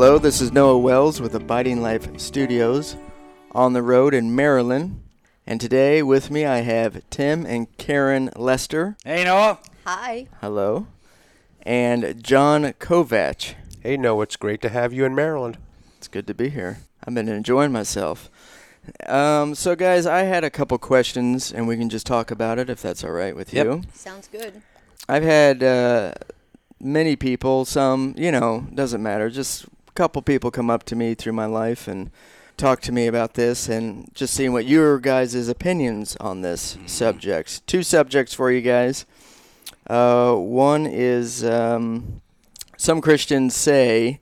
Hello, this is Noah Wells with Abiding Life Studios on the road in Maryland. And today with me I have Tim and Karen Lester. Hey, Noah. Hi. Hello. And John Kovach. Hey, Noah, it's great to have you in Maryland. It's good to be here. I've been enjoying myself. Um, so, guys, I had a couple questions, and we can just talk about it if that's all right with Yep. you. Sounds good. I've had uh, many people, some, you know, doesn't matter, just a couple people come up to me through my life and talk to me about this and just seeing what your guys' opinions on this subject. Two subjects for you guys. Uh, one is um, some Christians say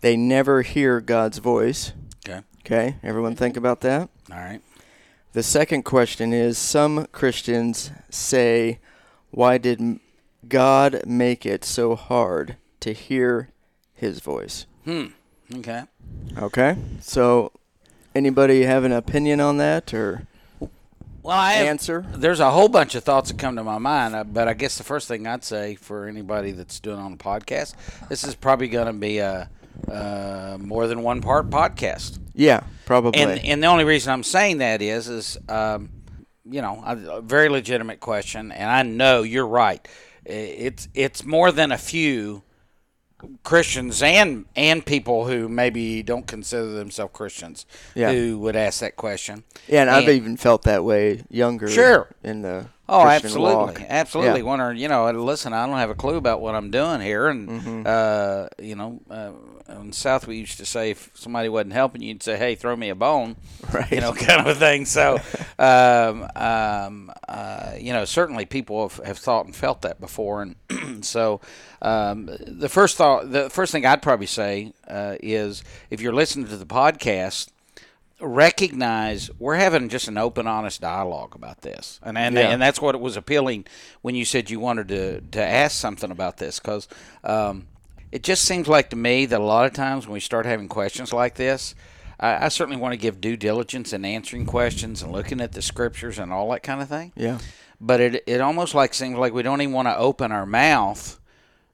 they never hear God's voice. Okay. Okay, everyone think about that. All right. The second question is some Christians say, why did God make it so hard to hear his voice? Hmm. Okay. Okay. So anybody have an opinion on that or Well, I have, answer? there's a whole bunch of thoughts that come to my mind, uh, but I guess the first thing I'd say for anybody that's doing on the podcast, this is probably going to be a uh, more than one part podcast. Yeah, probably. And and the only reason I'm saying that is is um, you know a, a very legitimate question, and I know you're right. It's it's more than a few Christians and and people who maybe don't consider themselves Christians Yeah. who would ask that question. yeah, and I've even felt that way younger Sure. in the Oh, Christian absolutely, walk. absolutely. Yeah. Wondering, you know, listen, I don't have a clue about what I'm doing here, and Mm-hmm. uh, you know, uh, in the South we used to say if somebody wasn't helping you, you'd say, "Hey, throw me a bone," Right. you know, kind of a thing. So, um, um, uh, you know, certainly people have, have thought and felt that before, and so um, the first thought, the first thing I'd probably say uh, is if you're listening to the podcast recognize we're having just an open, honest dialogue about this, and and, Yeah. and that's what it was appealing when you said you wanted to to ask something about this because um, it just seems like to me that a lot of times when we start having questions like this. I I certainly want to give due diligence in answering questions and looking at the scriptures and all that kind of thing. Yeah. But it it almost like seems like we don't even want to open our mouth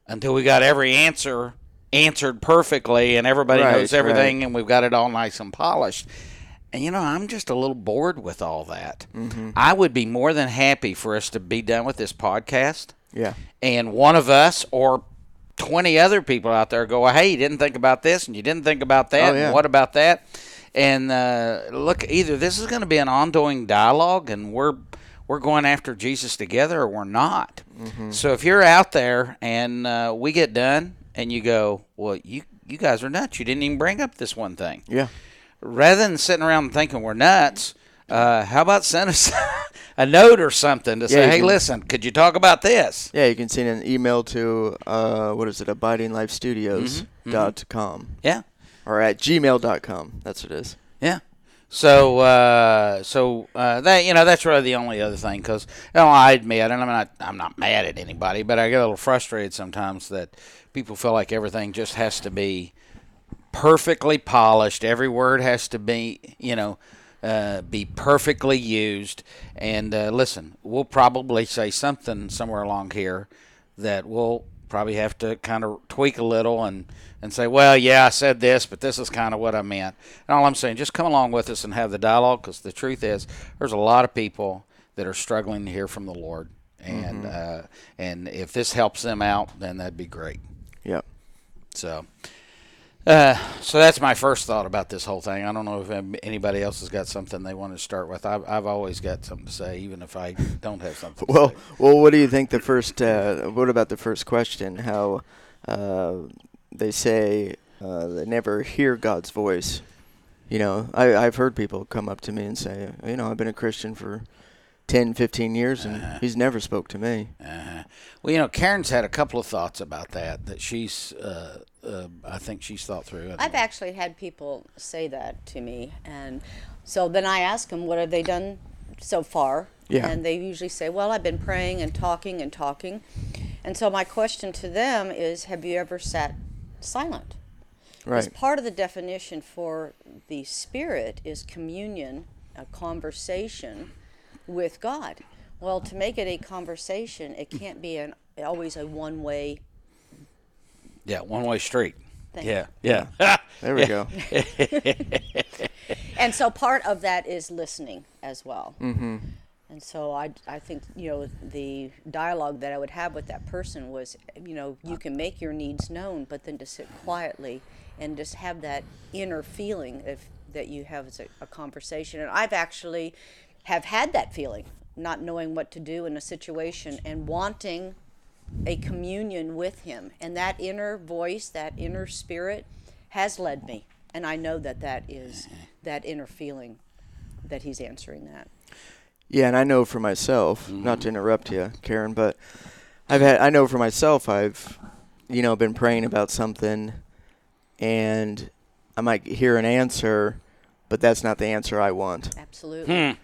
until we got every answer answered perfectly and everybody Right, knows everything and we've got it all nice and polished. And you know, I'm just a little bored with all that. Mm-hmm. I would be more than happy for us to be done with this podcast Yeah. and one of us or 20 other people out there go, hey, you didn't think about this and you didn't think about that. Oh, yeah. And what about that? And uh, look, either this is going to be an ongoing dialogue and we're we're going after Jesus together or we're not. Mm-hmm. So if you're out there and uh, we get done and you go, well, you you guys are nuts. You didn't even bring up this one thing Yeah. Rather than sitting around and thinking we're nuts, uh, how about send us a note or something to Yeah, say, hey, can- listen, could you talk about this? Yeah, you can send an email to uh, what is it, abidinglifestudios.com Yeah, or at gmail.com. That's what it is. yeah. So, uh, so uh, that you know, that's really the only other thing because you know, I admit, and I'm not, I'm not mad at anybody, but I get a little frustrated sometimes that people feel like everything just has to be perfectly polished. Every word has to be, you know, uh, be perfectly used. And uh, listen, we'll probably say something somewhere along here that we'll probably have to kind of tweak a little and, and say, well, yeah, I said this, but this is kind of what I meant. And all I'm saying, just come along with us and have the dialogue because the truth is, there's a lot of people that are struggling to hear from the Lord. And uh, and if this helps them out, then that'd be great. Yep. So, uh, so that's my first thought about this whole thing. I don't know if anybody else has got something they want to start with. I've, I've always got something to say, even if I don't have something. Well, well, what do you think the first? Uh, what about the first question? How uh, they say uh, they never hear God's voice. You know, I, I've heard people come up to me and say, you know, I've been a Christian for 10, 15 years, and Uh-huh. he's never spoke to me. Uh-huh. Well, you know, Karen's had a couple of thoughts about that that she's, uh, uh, I think she's thought through. It. I've actually had people say that to me, and so then I ask them, "What have they done so far?" Yeah. And they usually say, "Well, I've been praying and talking and talking," and so my question to them is, "Have you ever sat silent?" Because Right. part of the definition for the spirit is communion, a conversation with God. Well, to make it a conversation, it can't be an always a one-way yeah, one way street. thing. Yeah, yeah. There we go. And so part of that is listening as well. Mm-hmm. And so I, I think, you know, the dialogue that I would have with that person was, you know, you can make your needs known, but then to sit quietly and just have that inner feeling of, that you have as a, a conversation. And I've actually have had that feeling, not knowing what to do in a situation and wanting a communion with him. And that inner voice, that inner spirit has led me. And I know that that is that inner feeling that he's answering that. Yeah, and I know for myself, mm-hmm. not to interrupt you, Karen, but I've had I know for myself I've you know been praying about something and I might hear an answer, but that's not the answer I want. Absolutely. Hmm.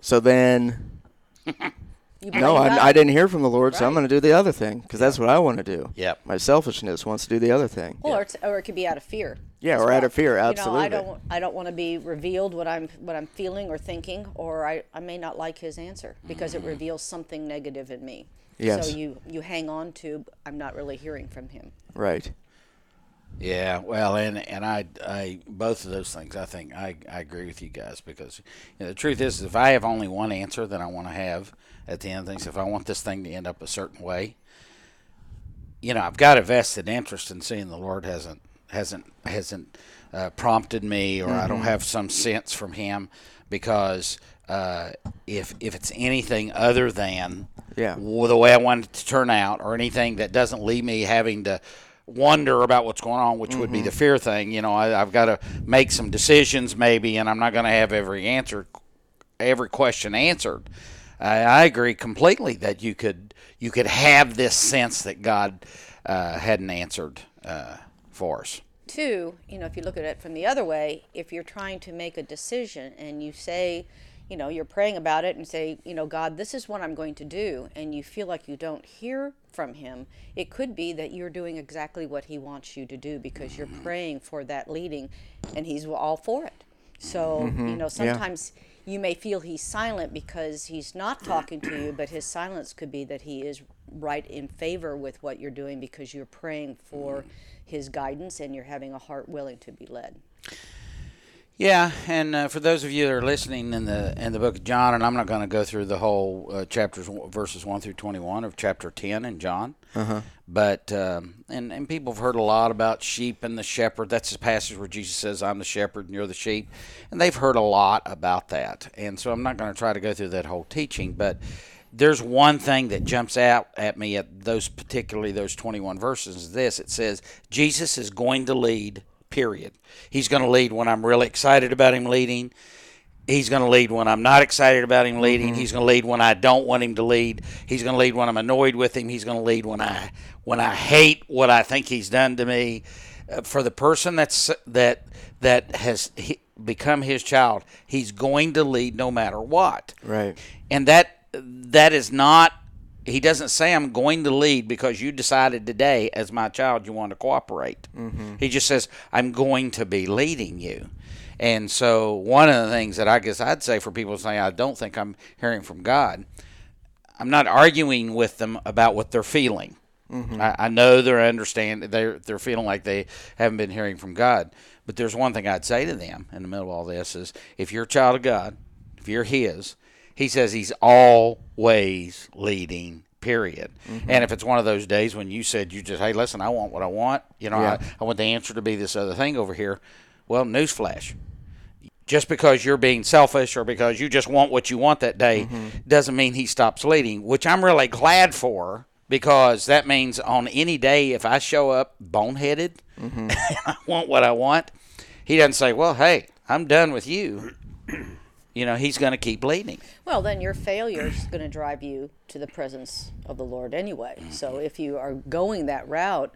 So then You no. I, I didn't hear from the Lord, so I'm going to do the other thing because that's what I want to do. Yep. My selfishness wants to do the other thing. Or, it's, or it could be out of fear. Yeah, as or out of fear, absolutely. You know. I don't, I don't want to be revealed what I'm, what I'm feeling or thinking, or I, I may not like his answer because it mm-hmm. reveals something negative in me. Yes. So you, you hang on to, I'm not really hearing from him. Right. Yeah, well, and and I, I both of those things. I think I, I agree with you guys because you know, the truth is, if I have only one answer that I want to have at the end of things, if I want this thing to end up a certain way, you know, I've got a vested interest in seeing the Lord hasn't hasn't hasn't uh, prompted me, or I don't have some sense from Him, because uh, if if it's anything other than Yeah. the way I want it to turn out, or anything that doesn't leave me having to wonder about what's going on, which would be the fear thing. You know, I, I've got to make some decisions maybe, and I'm not going to have every answer, every question answered. I, I agree completely that you could you could have this sense that God uh, hadn't answered uh, for us. Two, you know, if you look at it from the other way, if you're trying to make a decision and you say, you know, you're praying about it and say, you know, God, this is what I'm going to do, and you feel like you don't hear from Him, it could be that you're doing exactly what He wants you to do because you're praying for that leading and He's all for it. So, you know, sometimes you may feel He's silent because He's not talking to you, but His silence could be that He is right in favor with what you're doing because you're praying for His guidance and you're having a heart willing to be led. Yeah, and uh, for those of you that are listening in the in the book of John, and I'm not going to go through the whole uh, chapters verses one through twenty one of chapter ten in John, but um, and and people have heard a lot about sheep and the shepherd. That's the passage where Jesus says, "I'm the shepherd and you're the sheep," and they've heard a lot about that. And so I'm not going to try to go through that whole teaching, but there's one thing that jumps out at me at those particularly those 21 verses is this it says jesus is going to lead period. He's going to lead when i'm really excited about him leading. He's going to lead when i'm not excited about him leading. He's going to lead when i don't want him to lead. He's going to lead when i'm annoyed with him. He's going to lead when i when i hate what i think he's done to me. Uh, for the person that's that that has he, become his child he's going to lead no matter what. Right. and that that is not he doesn't say i'm going to lead because you decided today as my child you want to cooperate. Mm-hmm. He just says i'm going to be leading you. And so one of the things that i guess i'd say for people saying i don't think i'm hearing from god i'm not arguing with them about what they're feeling. Mm-hmm. I, I know they're understand they're they're feeling like they haven't been hearing from God. But there's one thing I'd say to them in the middle of all this is if you're a child of God, if you're his, he says he's always leading, period. Mm-hmm. And if it's one of those days when you said you just, hey, listen, I want what I want, you know, Yeah. I, I want the answer to be this other thing over here. Well, newsflash just because you're being selfish or because you just want what you want that day mm-hmm. doesn't mean he stops leading, which I'm really glad for because that means on any day if I show up boneheaded mm-hmm. and I want what I want, he doesn't say, "Well, hey, I'm done with you." You know, he's going to keep leading. Well, then your failure is going to drive you to the presence of the Lord anyway. So if you are going that route,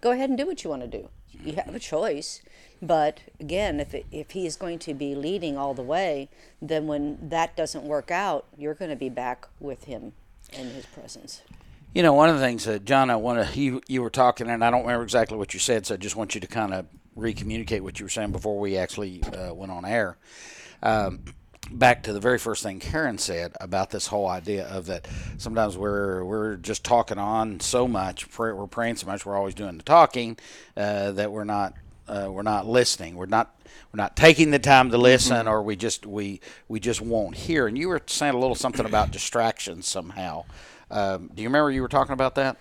go ahead and do what you want to do. You have a choice. But again, if, it, if he is going to be leading all the way, then when that doesn't work out, you're going to be back with him in his presence. You know, one of the things that John, I want to you you were talking, and I don't remember exactly what you said, so I just want you to kind of recommunicate what you were saying before we actually uh, went on air. Um, back to the very first thing Karen said about this whole idea of that sometimes we're we're just talking on so much, we're praying so much, we're always doing the talking uh, that we're not uh, we're not listening, we're not we're not taking the time to listen, mm-hmm. or we just we we just won't hear. And you were saying a little something about distractions somehow. Um, do you remember you were talking about that?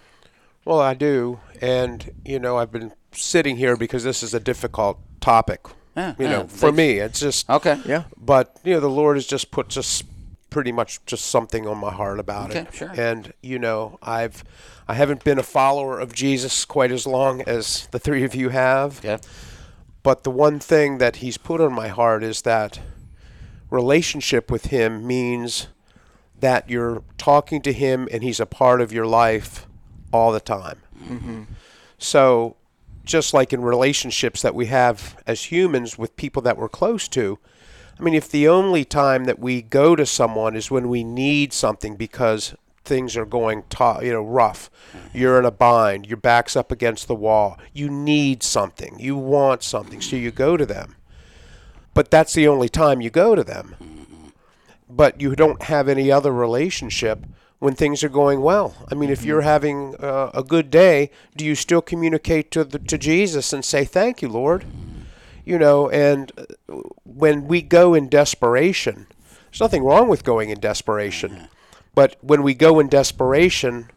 Well, I do, and you know I've been sitting here because this is a difficult topic yeah, you yeah, know, for me, it's just okay. Yeah. But you know, the Lord has just put just pretty much just something on my heart about okay, it. Sure. And you know, I've I haven't been a follower of Jesus quite as long as the three of you have. Yeah. But the one thing that He's put on my heart is that relationship with Him means that you're talking to Him and He's a part of your life all the time. Mm-hmm. So just like in relationships that we have as humans with people that we're close to. I mean, if the only time that we go to someone is when we need something because things are going to, you know rough, mm-hmm. you're in a bind, your back's up against the wall, you need something, you want something, so you go to them. But that's the only time you go to them. Mm-hmm. But you don't have any other relationship when things are going well. I mean, if you're mm-hmm. having uh, a good day, do you still communicate to the, to Jesus and say, "Thank you, Lord"? You know, and uh, when we go in desperation, there's nothing wrong with going in desperation, but when we go in desperation,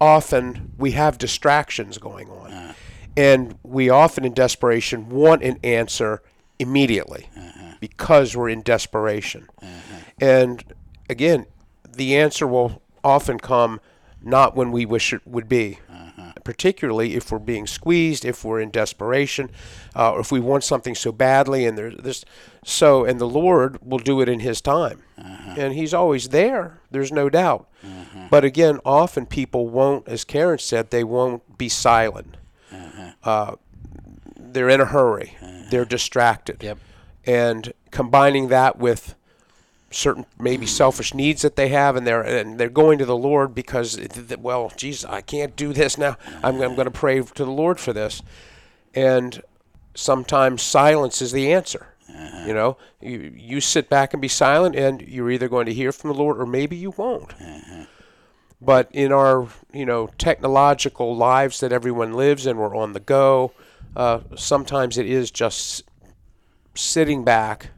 often we have distractions going on, and we often in desperation want an answer immediately uh-huh. because we're in desperation, uh-huh. and again, the answer will often come not when we wish it would be. Uh-huh. Particularly if we're being squeezed, if we're in desperation, uh, or if we want something so badly, and there's this, so and the Lord will do it in His time, uh-huh. and He's always there. There's no doubt. Uh-huh. But again, often people won't, as Karen said, they won't be silent. Uh-huh. Uh, they're in a hurry. Uh-huh. They're distracted. Yep. And combining that with certain maybe selfish needs that they have and they're and they're going to the Lord because well Jesus I can't do this now I'm, I'm going to pray to the Lord for this and sometimes silence is the answer uh-huh. you know you, you sit back and be silent and you're either going to hear from the Lord or maybe you won't uh-huh. but in our you know technological lives that everyone lives and we're on the go uh, sometimes it is just sitting back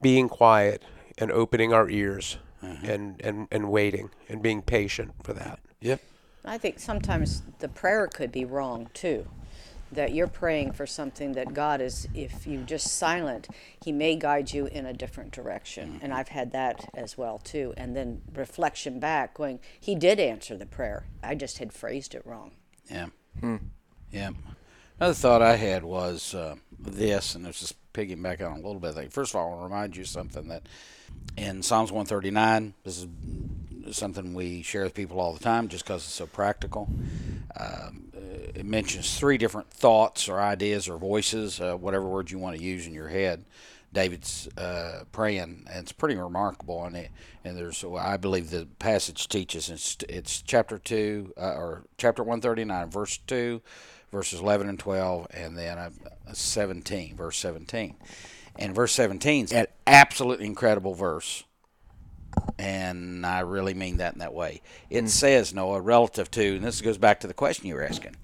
being quiet and opening our ears mm-hmm. and, and, and waiting and being patient for that. Yep. I think sometimes the prayer could be wrong too. That you're praying for something that God is, if you just silent, He may guide you in a different direction. Mm-hmm. And I've had that as well too. And then reflection back, going, He did answer the prayer. I just had phrased it wrong. Yeah. Hmm. Yeah. Another thought I had was uh, this, and this is piggybacking on a little bit. First of all, I want to remind you something that in Psalms 139. This is something we share with people all the time just because it's so practical. Um, it mentions three different thoughts or ideas or voices, uh, whatever word you want to use in your head. David's uh, praying, and it's pretty remarkable. And it, and there's, I believe, the passage teaches it's, it's chapter two uh, or chapter one thirty nine, verse two, verses eleven and twelve, and then uh, seventeen, verse seventeen. And verse 17 is an absolutely incredible verse. And I really mean that in that way. It mm. says, Noah, relative to, and this goes back to the question you were asking.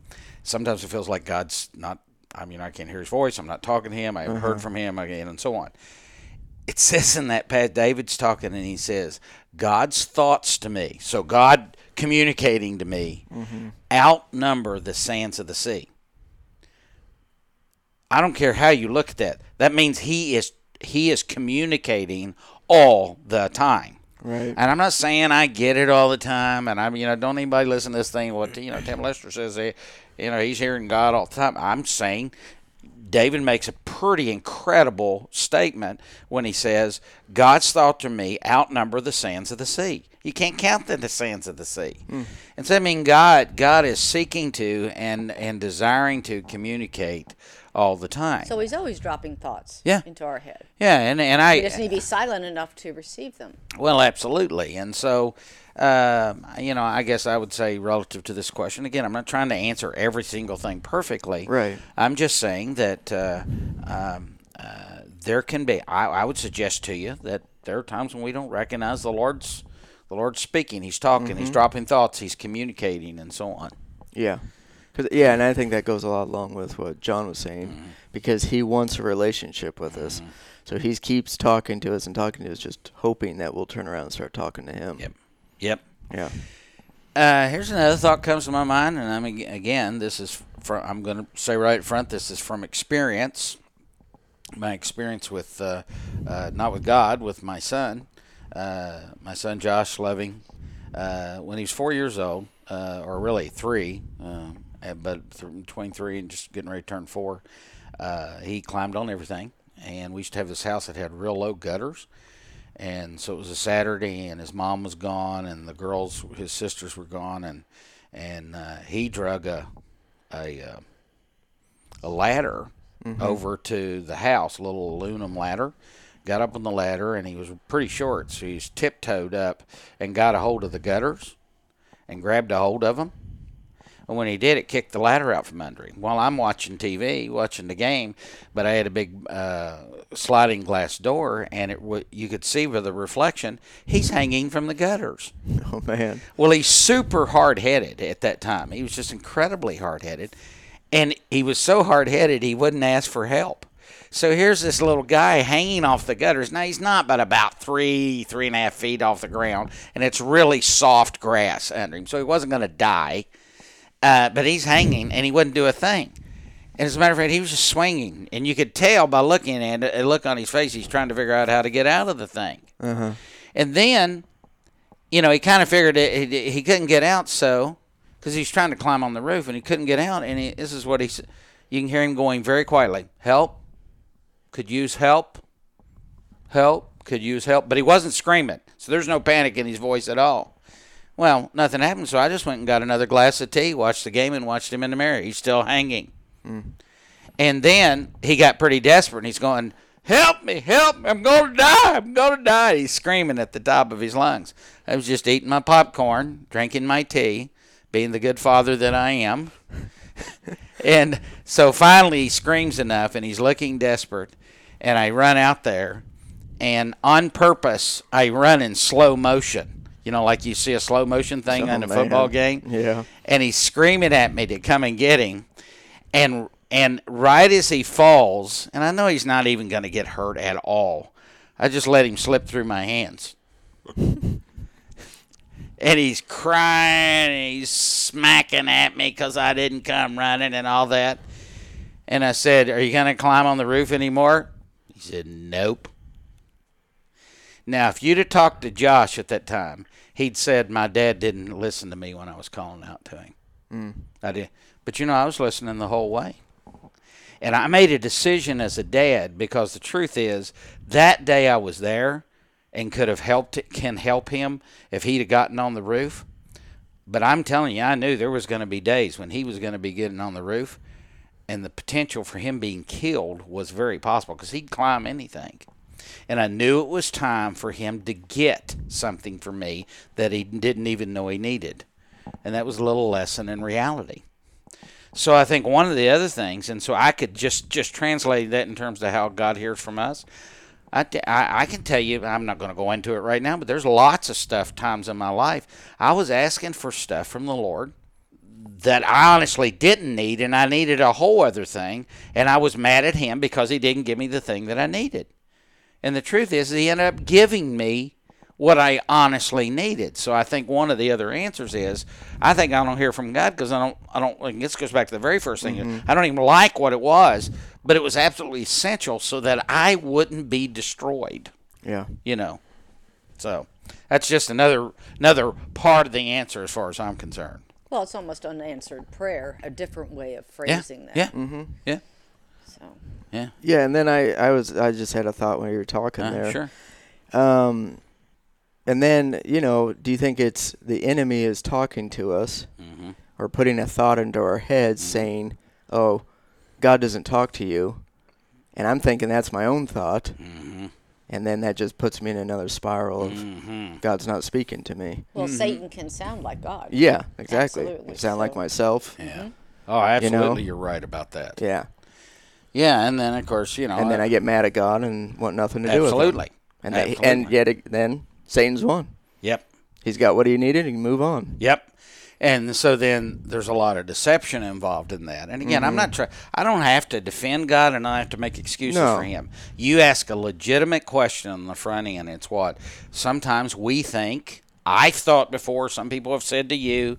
Sometimes it feels like God's not, I mean, I can't hear his voice. I'm not talking to him. I haven't uh-huh. heard from him again, and so on. It says in that past, David's talking, and he says, God's thoughts to me, so God communicating to me, mm-hmm. outnumber the sands of the sea. I don't care how you look at that. That means he is he is communicating all the time. Right. And I'm not saying I get it all the time, and I'm you know don't anybody listen to this thing. What you know Tim Lester says, you know he's hearing God all the time. I'm saying David makes a pretty incredible statement when he says, God's thought to me outnumber the sands of the sea. You can't count the, the sands of the sea. Mm. And so I mean God God is seeking to and and desiring to communicate all the time. So he's always dropping thoughts yeah. into our head. Yeah, and and I we just need to be silent enough to receive them. Well, absolutely, and so. Uh, you know, I guess I would say relative to this question again, I'm not trying to answer every single thing perfectly. Right. I'm just saying that uh, um, uh, there can be. I, I would suggest to you that there are times when we don't recognize the Lord's the Lord's speaking. He's talking. He's dropping thoughts. He's communicating, and so on. Yeah. Cause, yeah, and I think that goes a lot along with what John was saying because he wants a relationship with us. So he keeps talking to us and talking to us, just hoping that we'll turn around and start talking to him. Yep. Yep. Yeah. Uh, here's another thought comes to my mind, and I'm again, this is from I'm going to say right up front, this is from experience. My experience with, uh, uh, not with God, with my son, uh, my son Josh Loving, uh, when he was four years old, uh, or really three, uh, but th- between three and just getting ready to turn four, uh, he climbed on everything. And we used to have this house that had real low gutters and so it was a Saturday, and his mom was gone, and the girls, his sisters were gone, and and uh, he drug a a uh, a ladder over to the house, a little aluminum ladder. Got up on the ladder, and he was pretty short, so he's tiptoed up and got a hold of the gutters, and grabbed a hold of them. And when he did, it kicked the ladder out from under him. While I'm watching TV, watching the game, but I had a big uh, sliding glass door, and it w- you could see with the reflection, he's hanging from the gutters. Oh man. Well, he's super hard headed at that time. He was just incredibly hard headed. And he was so hard headed, he wouldn't ask for help. So here's this little guy hanging off the gutters. Now, he's not but about three, three and a half feet off the ground, and it's really soft grass under him. So he wasn't going to die. Uh, but he's hanging, and he wouldn't do a thing. And as a matter of fact, he was just swinging, and you could tell by looking at it, a look on his face, he's trying to figure out how to get out of the thing. Uh-huh. And then, you know, he kind of figured it, he, he couldn't get out, so because he's trying to climb on the roof and he couldn't get out. And he, this is what he said. You can hear him going very quietly, "Help! Could use help! Help! Could use help!" But he wasn't screaming, so there's no panic in his voice at all. Well, nothing happened, so I just went and got another glass of tea, watched the game, and watched him in the mirror. He's still hanging. Hmm. And then he got pretty desperate and he's going, Help me, help me, I'm going to die, I'm going to die. He's screaming at the top of his lungs. I was just eating my popcorn, drinking my tea, being the good father that I am. and so finally he screams enough and he's looking desperate. And I run out there and on purpose, I run in slow motion. You know, like you see a slow motion thing Oh, on a man. football game? Yeah. and he's screaming at me to come and get him. And and right as he falls and i know he's not even going to get hurt at all i just let him slip through my hands. And he's crying and he's smacking at me because i didn't come running and all that. And i said are you going to climb on the roof anymore? He said nope. Now if you'd have talked to josh at that time he'd said my dad didn't listen to me when i was calling out to him Mm. I did. But you know, I was listening the whole way. And I made a decision as a dad because the truth is that day I was there and could have helped can help him if he'd have gotten on the roof. But I'm telling you, I knew there was going to be days when he was going to be getting on the roof and the potential for him being killed was very possible because he'd climb anything. And I knew it was time for him to get something from me that he didn't even know he needed. And that was a little lesson in reality. So I think one of the other things, and so I could just just translate that in terms of how God hears from us. I, t- I, I can tell you, I'm not going to go into it right now, but there's lots of stuff times in my life I was asking for stuff from the Lord that I honestly didn't need, and I needed a whole other thing, and I was mad at Him because He didn't give me the thing that I needed. And the truth is, He ended up giving me what I honestly needed. So I think one of the other answers is I think I don't hear from God because I don't I don't like this goes back to the very first thing. I don't even like what it was, but it was absolutely essential so that I wouldn't be destroyed, Yeah. you know. So that's just another another part of the answer as far as I'm concerned. Well, it's almost unanswered prayer, a different way of Yeah. phrasing that. Yeah. Mm-hmm. Yeah. So, Yeah. Yeah, and then I, I was I just had a thought when you were talking Uh, there. sure. Um, and then you know, do you think it's the enemy is talking to us, Mm-hmm. or putting a thought into our heads, saying, "Oh, God doesn't talk to you," and I'm thinking that's my own thought, Mm-hmm. and then that just puts me in another spiral of Mm-hmm. God's not speaking to me. well, Satan can sound like God. Yeah, exactly. Absolutely, I sound like myself. Yeah. Oh, absolutely. know? You are right about that. Yeah, Yeah, and then of course you know. and then I get mad at God and want nothing to do with it. absolutely. And Absolutely. and yet ag- then Satan's won. Yep. He's got what he needed. He can move on. Yep. And so then there's a lot of deception involved in that. And again, I'm mm-hmm. not trying. I don't have to defend God, and I have to make excuses No. for Him. You ask a legitimate question on the front end. It's what sometimes we think. I've thought before. Some people have said to you.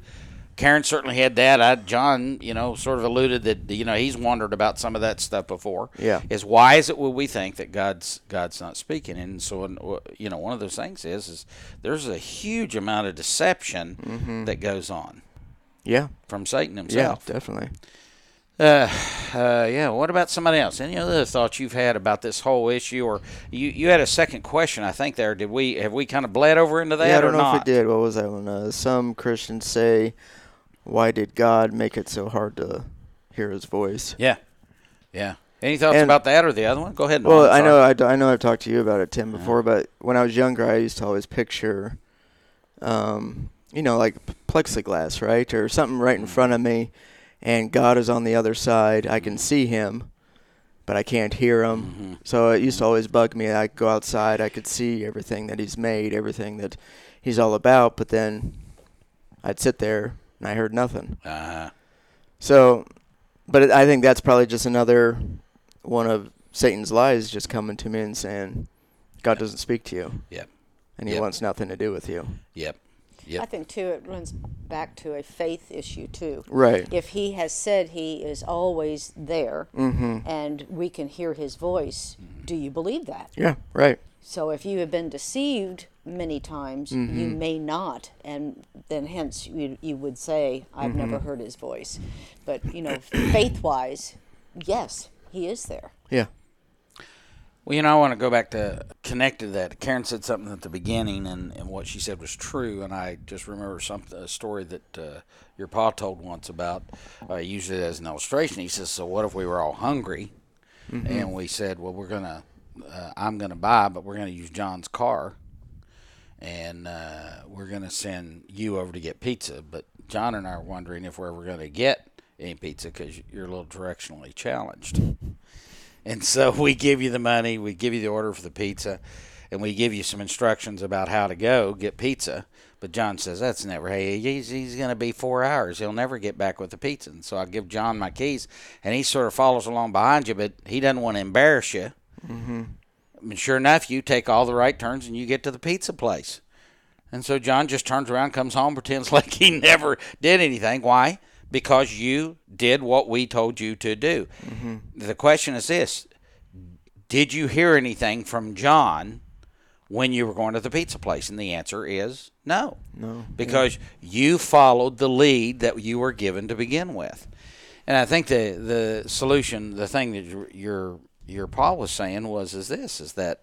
Karen certainly had that. I, John, you know, sort of alluded that you know he's wondered about some of that stuff before. Yeah. Is why is it would we think that God's God's not speaking? And so, you know, one of those things is is there's a huge amount of deception that goes on Yeah. from Satan himself. Yeah, definitely. Uh, uh, yeah. What about somebody else? Any other thoughts you've had about this whole issue, or you you had a second question? I think there. Did we have we kind of bled over into that yeah, I don't know not? if it did. What was that one? Uh, some Christians say, "Why did God make it so hard to hear His voice?" Yeah, yeah. Any thoughts And- about that or the other one? Go ahead. Well, I know I, I know I've talked to you about it, Tim, before. But when I was younger, I used to always picture, um, you know, like plexiglass, right, or something right in Mm. front of me, and God is on the other side. I can see Him, but I can't hear Him. Mm-hmm. So it used to always bug me. I go outside, I could see everything that He's made, everything that He's all about, but then I'd sit there and I heard nothing. Uh-huh. So, but it, I think that's probably just another one of Satan's lies just coming to me and saying, God doesn't speak to you Yep. and he Yep. wants nothing to do with you. Yep. Yep. I think too it runs back to a faith issue too. Right. If he has said he is always there Mm-hmm. and we can hear his voice, do you believe that? Yeah, right. So if you have been deceived many times, you Mm-hmm. may not, and then hence you, you would say, "I've Mm-hmm. never heard his voice." But you know, faith-wise, yes, he is there. Yeah. Well, you know, I want to go back to connect to that. Karen said something at the beginning, and, and what she said was true. And I just remember something, a story that uh, your pa told once about. Uh, usually as an illustration, he says, "So what if we were all hungry?" And we said, "Well, we're gonna, uh, I'm gonna buy, but we're gonna use John's car, and uh, we're gonna send you over to get pizza." But John and I are wondering if we're ever gonna get any pizza because you're a little directionally challenged. And so we give you the money, we give you the order for the pizza, and we give you some instructions about how to go get pizza. But John says that's never. Hey, he's, he's going to be four hours. He'll never get back with the pizza. And so I give John my keys, and he sort of follows along behind you, but he doesn't want to embarrass you. Mm-hmm. Mean, sure enough, you take all the right turns and you get to the pizza place. And so John just turns around, comes home, pretends like he never did anything. Why? Because you did what we told you to do. Mm-hmm. The question is this Did you hear anything from John when you were going to the pizza place? And the answer is no. No. Because you followed the lead that you were given to begin with. And I think the, the solution, the thing that your, your, Paul was saying was is this, is that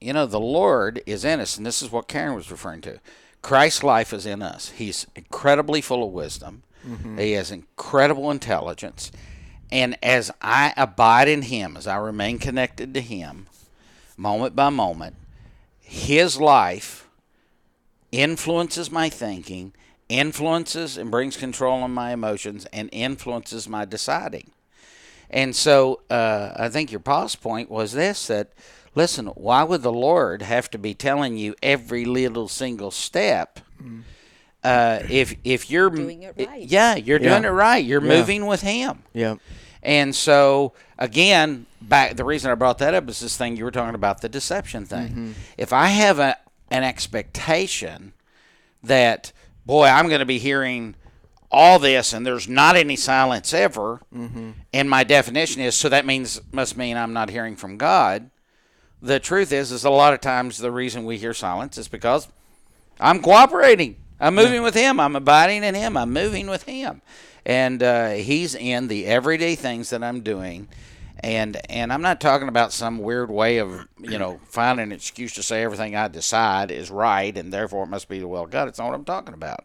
you know, the Lord is in us, and this is what Karen was referring to. Christ's life is in us. He's incredibly full of wisdom. Mm-hmm. He has incredible intelligence. And as I abide in Him, as I remain connected to Him, moment by moment, His life influences my thinking, influences and brings control on my emotions, and influences my deciding. And so uh, I think your pause point was this that, listen, why would the Lord have to be telling you every little single step? Uh, if if you're Doing it right. yeah, you're doing Yeah. it right. You're Yeah. moving with Him. Yeah. And so again, back the reason I brought that up is this thing you were talking about the deception thing. If I have a an expectation that boy, I'm going to be hearing all this and there's not any silence ever, and my definition is so that means must mean I'm not hearing from God. The truth is, is a lot of times the reason we hear silence is because I'm cooperating. I'm moving with Him. I'm abiding in Him. I'm moving with Him, and uh, He's in the everyday things that I'm doing. And and I'm not talking about some weird way of you know finding an excuse to say everything I decide is right and therefore it must be the will of God. It's not what I'm talking about.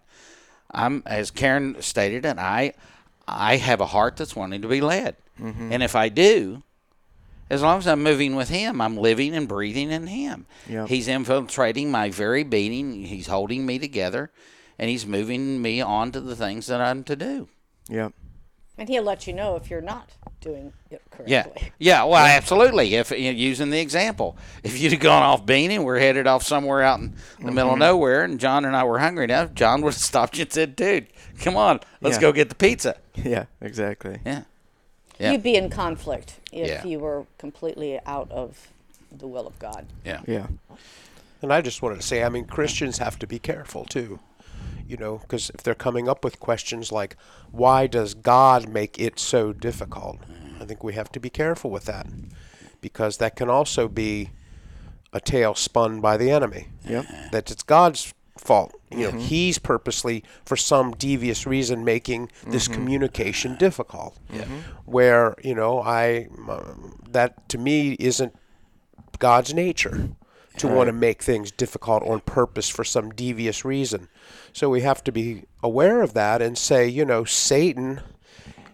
I'm as Karen stated, and I I have a heart that's wanting to be led, mm-hmm. and if I do, as long as I'm moving with Him, I'm living and breathing in Him. Yep. He's infiltrating my very being. He's holding me together, and He's moving me on to the things that I'm to do. Yeah. And he'll let you know if you're not doing it correctly. yeah. yeah. Well, absolutely. If you know, using the example, if you'd have gone off beaning, we're headed off somewhere out in the middle of Mm-hmm. nowhere, and John and I were hungry now, John would have stopped you and said, "Dude, come on, let's Yeah. go get the pizza." Yeah, exactly. Yeah, Yeah. You'd be in conflict if Yeah. you were completely out of the will of God. yeah, Yeah. And I just wanted to say, I mean, Christians have to be careful too. You know, because if they're coming up with questions like, why does God make it so difficult? I think we have to be careful with that because that can also be a tale spun by the enemy. Yep. That it's God's fault. You know, mm-hmm. he's purposely, for some devious reason, making this mm-hmm. communication difficult. Mm-hmm. Where, you know, I, uh, that to me isn't God's nature to want to make things difficult on purpose for some devious reason. So we have to be aware of that and say, you know, Satan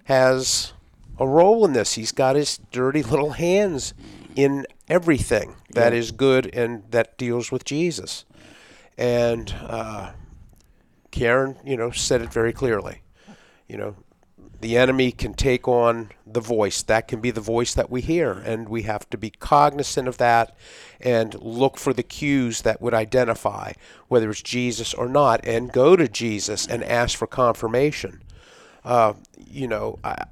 has a role in this. He's got his dirty little hands in everything that is good and that deals with Jesus. And uh, Karen, you know, said it very clearly. You know, the enemy can take on the voice. That can be the voice that we hear, and we have to be cognizant of that and look for the cues that would identify whether it's Jesus or not, and go to Jesus and ask for confirmation. Uh, you know, I,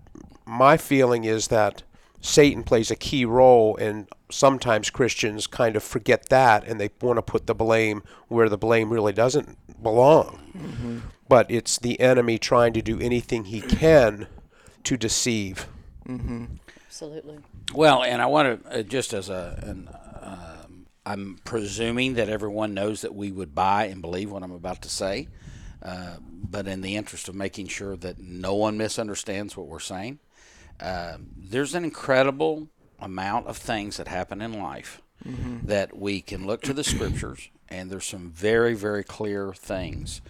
my feeling is that Satan plays a key role, and sometimes Christians kind of forget that, and they want to put the blame where the blame really doesn't belong. But it's the enemy trying to do anything he can to deceive. Absolutely. Well, and I want to uh, just as a, an, um, I'm presuming that everyone knows that we would buy and believe what I'm about to say, uh, but in the interest of making sure that no one misunderstands what we're saying, uh, there's an incredible amount of things that happen in life mm-hmm. that we can look to the scriptures, and there's some very, very clear things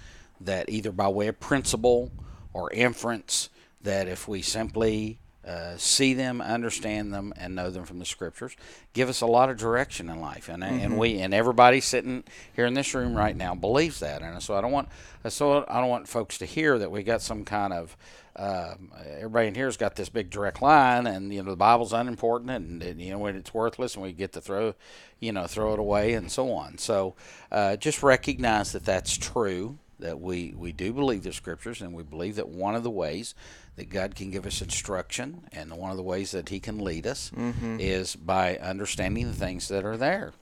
that either by way of principle or inference, that if we simply uh, see them, understand them, and know them from the scriptures, give us a lot of direction in life. And and we and everybody sitting here in this room right now believes that. And so I don't want so I don't want folks to hear that we got some kind of um, everybody in here's got this big direct line, and you know the Bible's unimportant, and, and you know when it's worthless, and we get to throw, you know, throw it away, and so on. So uh, just recognize that that's true. That we we do believe the scriptures, and we believe that one of the ways that God can give us instruction, and one of the ways that He can lead us, is by understanding the things that are there.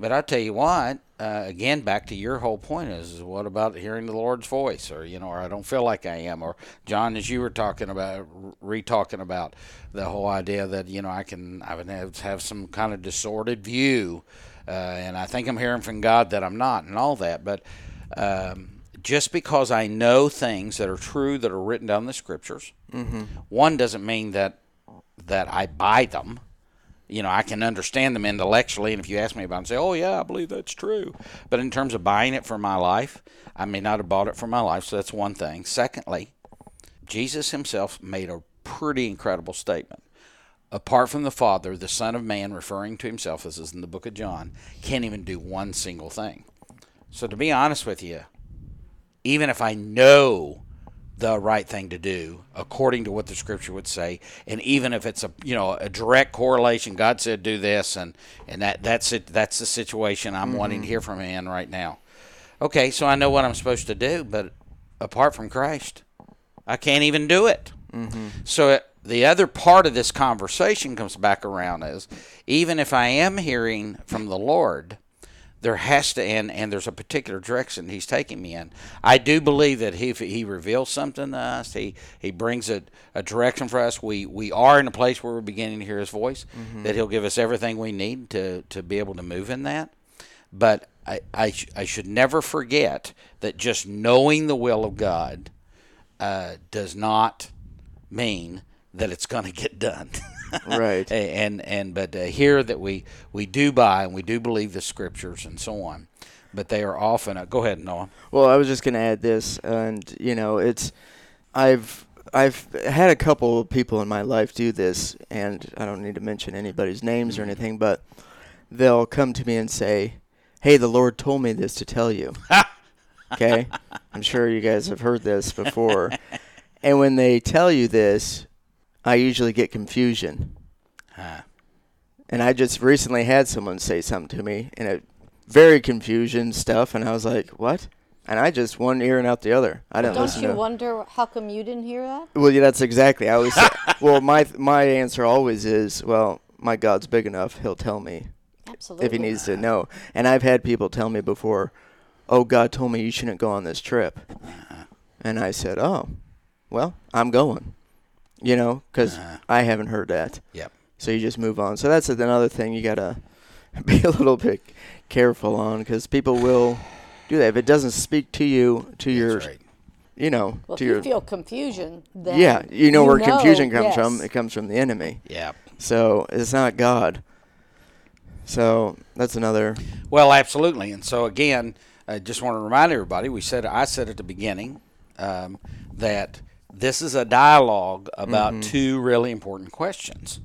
But I tell you what, uh, again, back to your whole point is, is what about hearing the Lord's voice, or you know, or I don't feel like I am, or John, as you were talking about, re-talking about the whole idea that you know I can I would have, have some kind of distorted view, uh, and I think I'm hearing from God that I'm not, and all that. But um, just because I know things that are true that are written down in the Scriptures, mm-hmm. one doesn't mean that that I buy them you know, I can understand them intellectually, and if you ask me about it, and say, "Oh yeah, I believe that's true," but in terms of buying it for my life, I may not have bought it for my life. So that's one thing. Secondly, Jesus Himself made a pretty incredible statement. Apart from the Father, the Son of Man, referring to Himself, as is in the Book of John, can't even do one single thing. So to be honest with you, even if I know the right thing to do according to what the scripture would say and even if it's a you know a direct correlation god said do this and and that that's it that's the situation i'm wanting to mm-hmm. hear from him in right now. Okay so i know what i'm supposed to do but apart from christ i can't even do it. Mm-hmm. So it, the other part of this conversation comes back around is even if i am hearing from the lord there has to and and there's a particular direction he's taking me in. I do believe that he, if he reveals something to us, he he brings a, a direction for us. We we are in a place where we're beginning to hear his voice. That he'll give us everything we need to to be able to move in that. But I I, sh- I should never forget that just knowing the will of God uh, does not mean that it's going to get done. Right. and and but uh, here that we we do buy and we do believe the scriptures and so on, but they are often. Uh, go ahead, Noah. Well, I was just going to add this, and you know, it's I've I've had a couple of people in my life do this, and I don't need to mention anybody's names or anything, but they'll come to me and say, "Hey, the Lord told me this to tell you." okay, I'm sure you guys have heard this before, and when they tell you this, I usually get confusion. Huh. And I just recently had someone say something to me and it very confusion stuff and I was like, "What?" And I just one ear and out the other. I didn't Don't listen you to wonder how come you didn't hear that? Well, yeah, that's exactly. I always well, my my answer always is, well, my God's big enough; He'll tell me Absolutely. if He needs to know. And I've had people tell me before, "Oh, God told me you shouldn't go on this trip," uh-uh. and I said, "Oh, well, I'm going," you know, because I haven't heard that. Yep. So you just move on. So that's another thing you gotta be a little bit careful on, because people will do that if it doesn't speak to you, to your, right. you know, Well, if to you feel confusion, then yeah, you know where confusion comes yes. from. It comes from the enemy. Yeah. So it's not God. So that's another. Well, absolutely. And so again, I just want to remind everybody. We said I said at the beginning um, that this is a dialogue about two really important questions,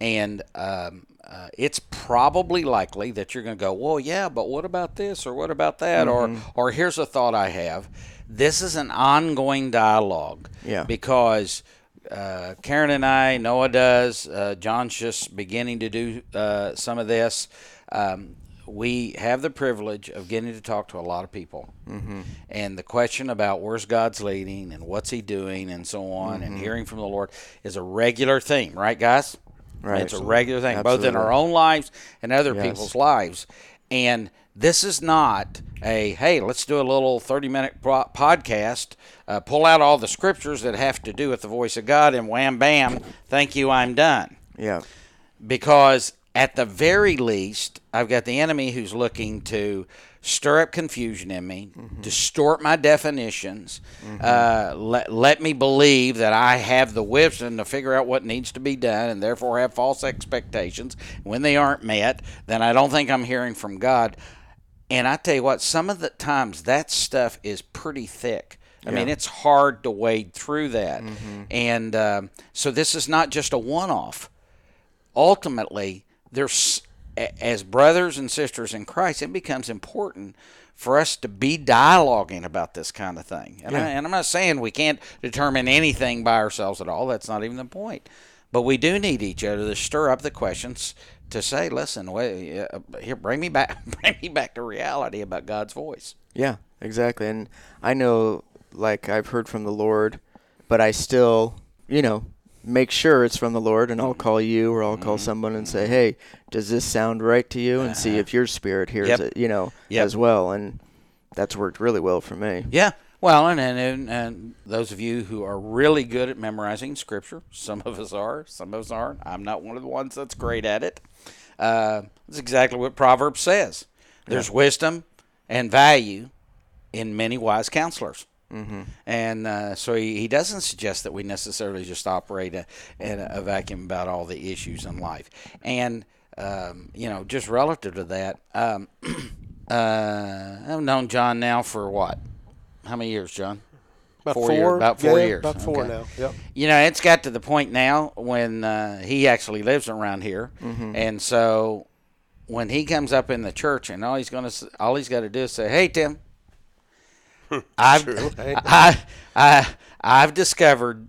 and um, uh, it's probably likely that you're going to go, well, yeah, but what about this or what about that or or here's a thought I have. This is an ongoing dialogue. Yeah. Because uh, Karen and I, Noah does, uh, John's just beginning to do uh, some of this. Um, we have the privilege of getting to talk to a lot of people. Mm-hmm. And the question about where's God's leading and what's He doing and so on and hearing from the Lord is a regular theme, right, guys? Right. It's a regular thing, both in our own lives and other Yes. people's lives. And this is not a hey, let's do a little thirty-minute podcast, uh, pull out all the scriptures that have to do with the voice of God, and wham bam, thank you, I'm done. Yeah. Because at the very least, I've got the enemy who's looking to stir up confusion in me, distort my definitions, uh, let, let me believe that I have the wisdom to figure out what needs to be done and therefore have false expectations. When they aren't met, then I don't think I'm hearing from God. And I tell you what, some of the times that stuff is pretty thick. I mean, it's hard to wade through that. And um, so this is not just a one off ultimately there's as brothers and sisters in Christ, it becomes important for us to be dialoguing about this kind of thing. And, I, Yeah. and I'm not saying we can't determine anything by ourselves at all. That's not even the point. But we do need each other to stir up the questions to say, "Listen, wait, uh, here, bring me back, bring me back to reality about God's voice." Yeah. Exactly. And I know, like I've heard from the Lord, but I still, you know, make sure it's from the Lord, and I'll mm-hmm. call you or I'll call mm-hmm. someone and say, "Hey, does this sound right to you?" And see uh-huh. if your spirit hears Yep. it, you know, Yep. as well. And that's worked really well for me. Yeah. Well, and, and and and those of you who are really good at memorizing scripture, some of us are, some of us aren't. I'm not one of the ones that's great at it. Uh, that's exactly what Proverbs says. There's wisdom and value in many wise counselors. Mm-hmm. And uh, so he, he doesn't suggest that we necessarily just operate a, in a vacuum about all the issues in life. And, um, you know, just relative to that, um, uh, I've known John now for what? How many years, John? About Four four. years- about four yeah, years, About four okay. now. Yep. You know, it's got to the point now when uh, he actually lives around here, and so when he comes up in the church, and all he's going to, all he's got to do is say, "Hey, Tim, I've. I, I, I've discovered."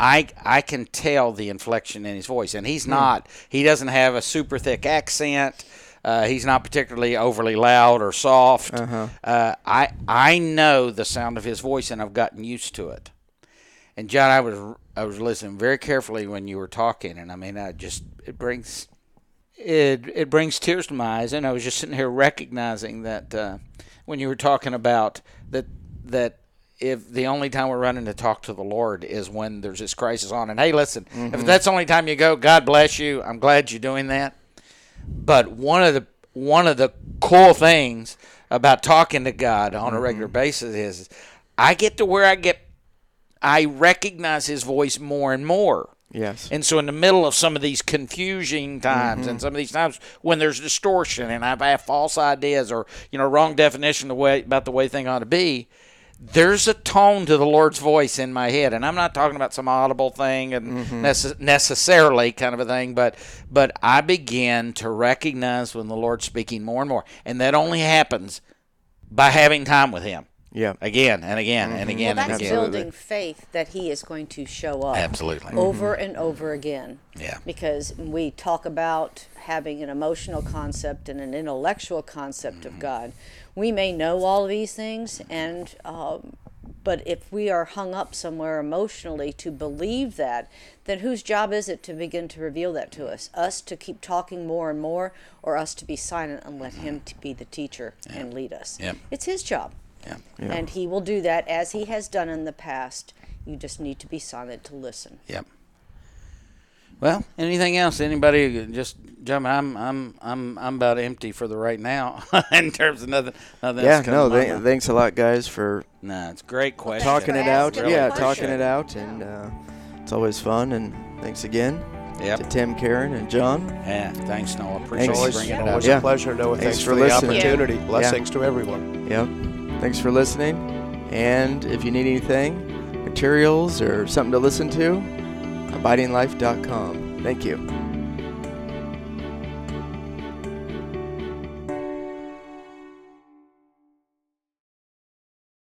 I, I can tell the inflection in his voice, and he's not. He doesn't have a super thick accent. Uh, he's not particularly overly loud or soft. Uh, I I know the sound of his voice, and I've gotten used to it. And John, I was I was listening very carefully when you were talking, and I mean, I just it brings it it brings tears to my eyes, and I was just sitting here recognizing that uh, when you were talking about that that if the only time we're running to talk to the Lord is when there's this crisis on, and hey, listen, if mm-hmm. that's the only time you go, God bless you. I'm glad you're doing that. But one of the one of the cool things about talking to God on a mm-hmm. regular basis is I get to where I get I recognize his voice more and more. Yes. And so in the middle of some of these confusing times and mm-hmm. some of these times when there's distortion and I've had false ideas or you know wrong definition the way about the way thing ought to be, there's a tone to the Lord's voice in my head, and I'm not talking about some audible thing and mm-hmm. necess- necessarily kind of a thing, but but I begin to recognize when the Lord's speaking more and more, and that only happens by having time with Him. Yeah. again and again and again Well, and that's again. building faith that he is going to show up Absolutely. over and over again. Yeah. Because we talk about having an emotional concept and an intellectual concept Mm-hmm. of God. We may know all of these things, and um, but if we are hung up somewhere emotionally to believe that, then whose job is it to begin to reveal that to us? Us to keep talking more and more, or us to be silent and let Him to be the teacher and lead us? Yep. It's His job. Yeah. And he will do that as he has done in the past. You just need to be silent to listen. Yep. Well, anything else? Anybody just jump? I'm I'm I'm I'm about empty for the right now in terms of nothing. Nothing Yeah, else comes no, th- thanks a lot, guys, for Nah, it's great question. talking it out. asking Yeah, the talking it out, and uh, it's always fun. And thanks again Yep. to Tim, Karen, and John. Yeah. Thanks, Noah. Appreciate Thanks. you Always, bringing it always up. Yeah. a pleasure, Noah. Thanks Thanks, for for, the listening. opportunity. Yeah. Blessings to everyone. Yep. Thanks for listening. And if you need anything, materials or something to listen to, abidinglife.com. Thank you.